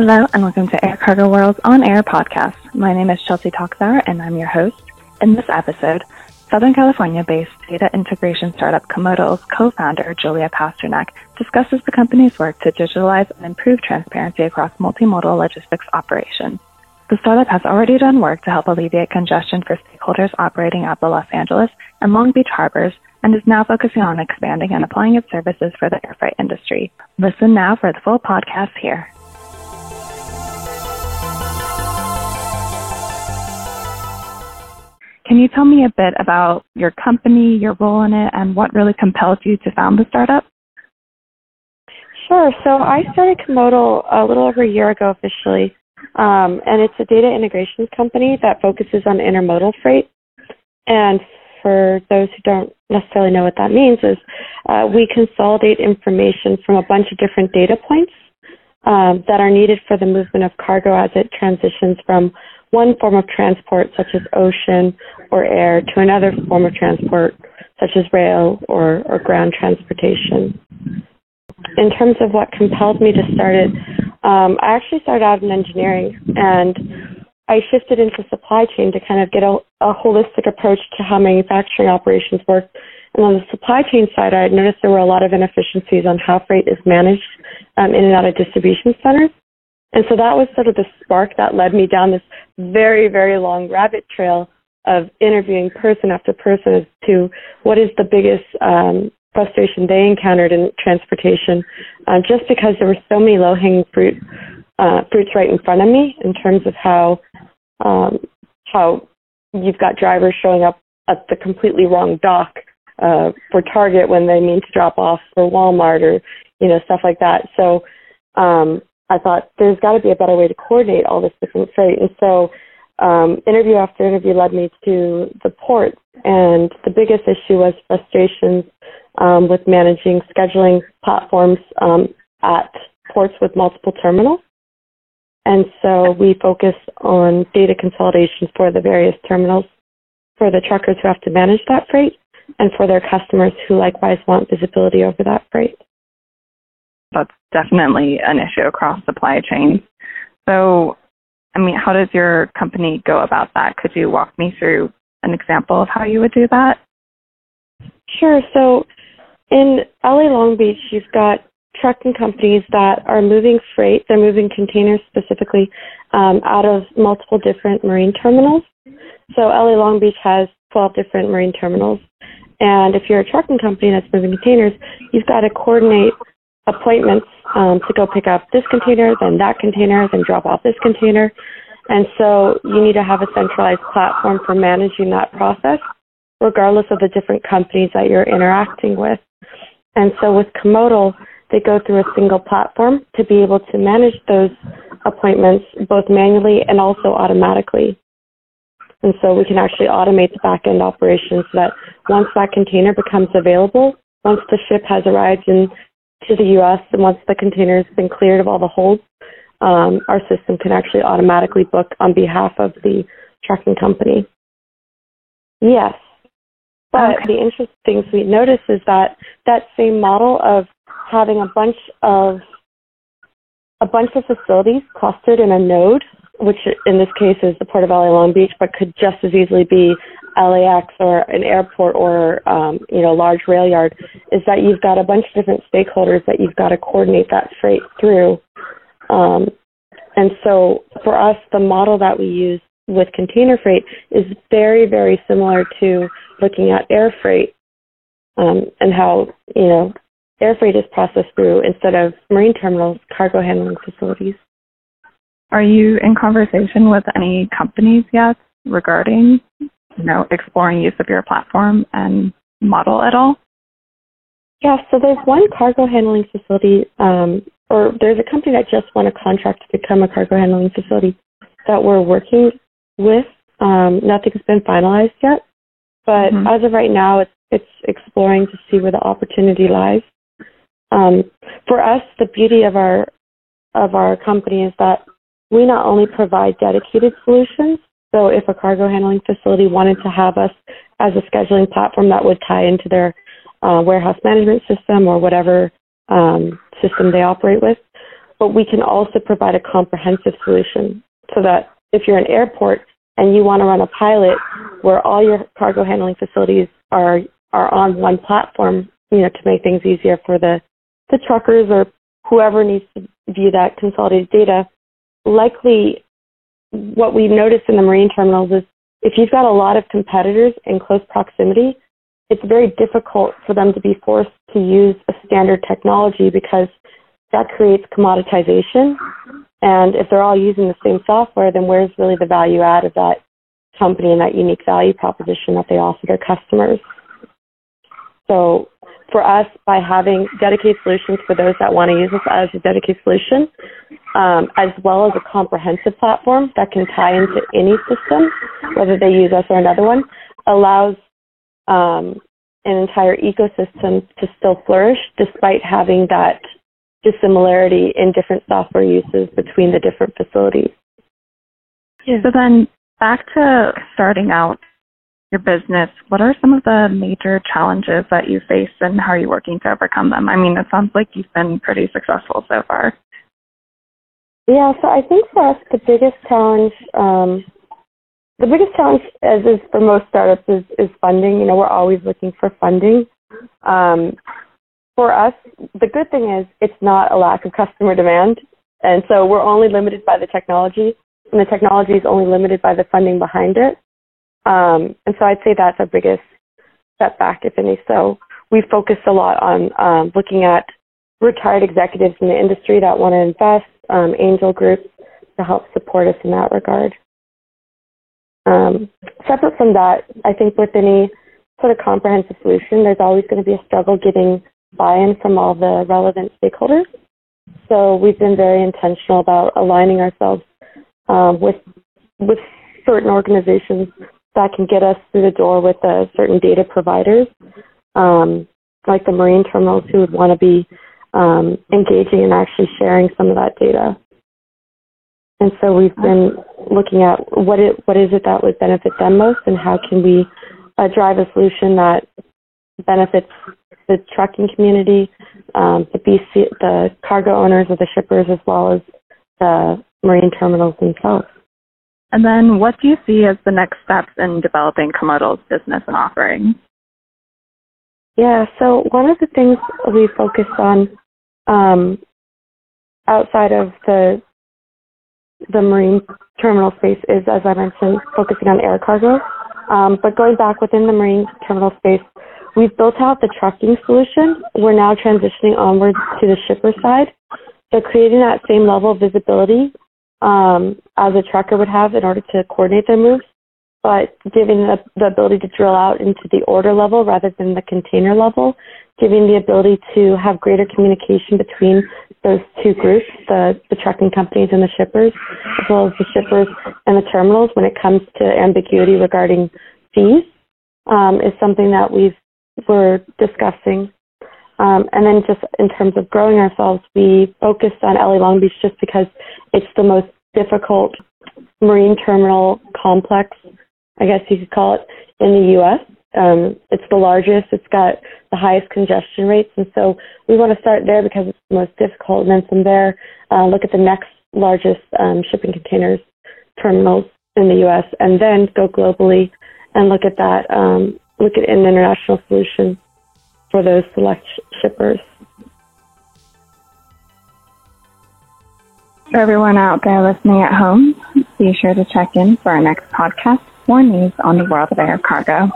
Hello, and welcome to Air Cargo World's On Air podcast. My name is Chelsea Toczauer, and I'm your host. In this episode, Southern California based data integration startup Komodal's co founder, Julia Pasternak, discusses the company's work to digitalize and improve transparency across multimodal logistics operations. The startup has already done work to help alleviate congestion for stakeholders operating at the Los Angeles and Long Beach harbors and is now focusing on expanding and applying its services for the air freight industry. Listen now for the full podcast here. Can you tell me a bit about your company, your role in it, and what really compelled you to found the startup? Sure. So I started Komodal a little over a year ago officially, um, and it's a data integration company that focuses on intermodal freight. And for those who don't necessarily know what that means, is uh, we consolidate information from a bunch of different data points um, that are needed for the movement of cargo as it transitions from one form of transport, such as ocean or air, to another form of transport, such as rail or, or ground transportation. In terms of what compelled me to start it, um, I actually started out in engineering and I shifted into supply chain to kind of get a, a holistic approach to how manufacturing operations work. And on the supply chain side, I noticed there were a lot of inefficiencies on how freight is managed um, in and out of distribution centers. And so that was sort of the spark that led me down this very, very long rabbit trail of interviewing person after person as to what is the biggest um, frustration they encountered in transportation, uh, just because there were so many low-hanging fruit uh, fruits right in front of me in terms of how um, how you've got drivers showing up at the completely wrong dock uh, for Target when they mean to drop off for Walmart or you know stuff like that. So um, I thought there's got to be a better way to coordinate all this different freight. And so um, interview after interview led me to the port, and the biggest issue was frustrations um, with managing scheduling platforms um, at ports with multiple terminals. And so we focus on data consolidation for the various terminals for the truckers who have to manage that freight and for their customers who likewise want visibility over that freight that's definitely an issue across supply chains. So, I mean, how does your company go about that? Could you walk me through an example of how you would do that? Sure. So, in LA Long Beach, you've got trucking companies that are moving freight, they're moving containers specifically um, out of multiple different marine terminals. So, LA Long Beach has 12 different marine terminals. And if you're a trucking company that's moving containers, you've got to coordinate appointments um, to go pick up this container, then that container, then drop off this container. And so you need to have a centralized platform for managing that process, regardless of the different companies that you're interacting with. And so with Komodal, they go through a single platform to be able to manage those appointments both manually and also automatically. And so we can actually automate the back end operations so that once that container becomes available, once the ship has arrived in to the U.S. and once the container has been cleared of all the holds, um, our system can actually automatically book on behalf of the trucking company. Yes. But okay. the interesting things we notice is that that same model of having a bunch of a bunch of facilities clustered in a node, which in this case is the Port of LA Long Beach, but could just as easily be LAX or an airport or um, you know large rail yard is that you've got a bunch of different stakeholders that you've got to coordinate that freight through. Um, and so for us, the model that we use with container freight is very very similar to looking at air freight um, and how you know air freight is processed through instead of marine terminals, cargo handling facilities. Are you in conversation with any companies yet regarding you know, exploring use of your platform and model at all? Yeah, so there's one cargo handling facility, um, or there's a company that just won a contract to become a cargo handling facility that we're working with. Um, nothing's been finalized yet, but mm-hmm. as of right now, it's it's exploring to see where the opportunity lies. Um, for us, the beauty of our of our company is that we not only provide dedicated solutions, so if a cargo handling facility wanted to have us as a scheduling platform that would tie into their uh, warehouse management system or whatever um, system they operate with, but we can also provide a comprehensive solution so that if you're an airport and you want to run a pilot where all your cargo handling facilities are are on one platform, you know, to make things easier for the the truckers or whoever needs to view that consolidated data, likely what we've noticed in the marine terminals is if you've got a lot of competitors in close proximity, it's very difficult for them to be forced to use a standard technology because that creates commoditization. And if they're all using the same software, then where's really the value add of that company and that unique value proposition that they offer their customers? So for us, by having dedicated solutions for those that want to use us as a dedicated solution, um, as well as a comprehensive platform that can tie into any system, whether they use us or another one, allows um, an entire ecosystem to still flourish despite having that dissimilarity in different software uses between the different facilities. Yeah. So then back to starting out your business, what are some of the major challenges that you face and how are you working to overcome them? I mean, it sounds like you've been pretty successful so far. Yeah, so I think for us the biggest challenge, um, the biggest challenge as is for most startups is, is funding. You know, we're always looking for funding. Um, for us, the good thing is it's not a lack of customer demand, and so we're only limited by the technology, and the technology is only limited by the funding behind it. Um, and so I'd say that's our biggest setback, if any. So we focus a lot on um, looking at retired executives in the industry that want to invest, um, angel groups to help support us in that regard. Um, separate from that, I think with any sort of comprehensive solution, there's always going to be a struggle getting buy-in from all the relevant stakeholders. So we've been very intentional about aligning ourselves um, with with certain organizations that can get us through the door with uh, certain data providers, um, like the marine terminals who would want to be um, engaging and actually sharing some of that data. And so we've been looking at what it what is it that would benefit them most, and how can we uh, drive a solution that benefits the trucking community, um, the BC, the cargo owners or the shippers, as well as the marine terminals themselves. And then what do you see as the next steps in developing Komodal's business and offerings? Yeah, so one of the things we focus on um, outside of the the marine terminal space is, as I mentioned, focusing on air cargo. Um, but going back within the marine terminal space, we've built out the trucking solution. We're now transitioning onwards to the shipper side. So creating that same level of visibility um, as a trucker would have in order to coordinate their moves, but giving the, the ability to drill out into the order level rather than the container level, giving the ability to have greater communication between those two groups, the, the trucking companies and the shippers, as well as the shippers and the terminals when it comes to ambiguity regarding fees, um, is something that we've we're discussing. Um, and then just in terms of growing ourselves, we focused on LA Long Beach just because it's the most difficult marine terminal complex, I guess you could call it, in the U.S. Um, it's the largest. It's got the highest congestion rates, and so we want to start there because it's the most difficult. And then from there, uh, look at the next largest um, shipping containers terminals in the U.S. and then go globally and look at that. Um, look at an international solution for those select shippers. For everyone out there listening at home, be sure to check in for our next podcast for news on the world of air cargo.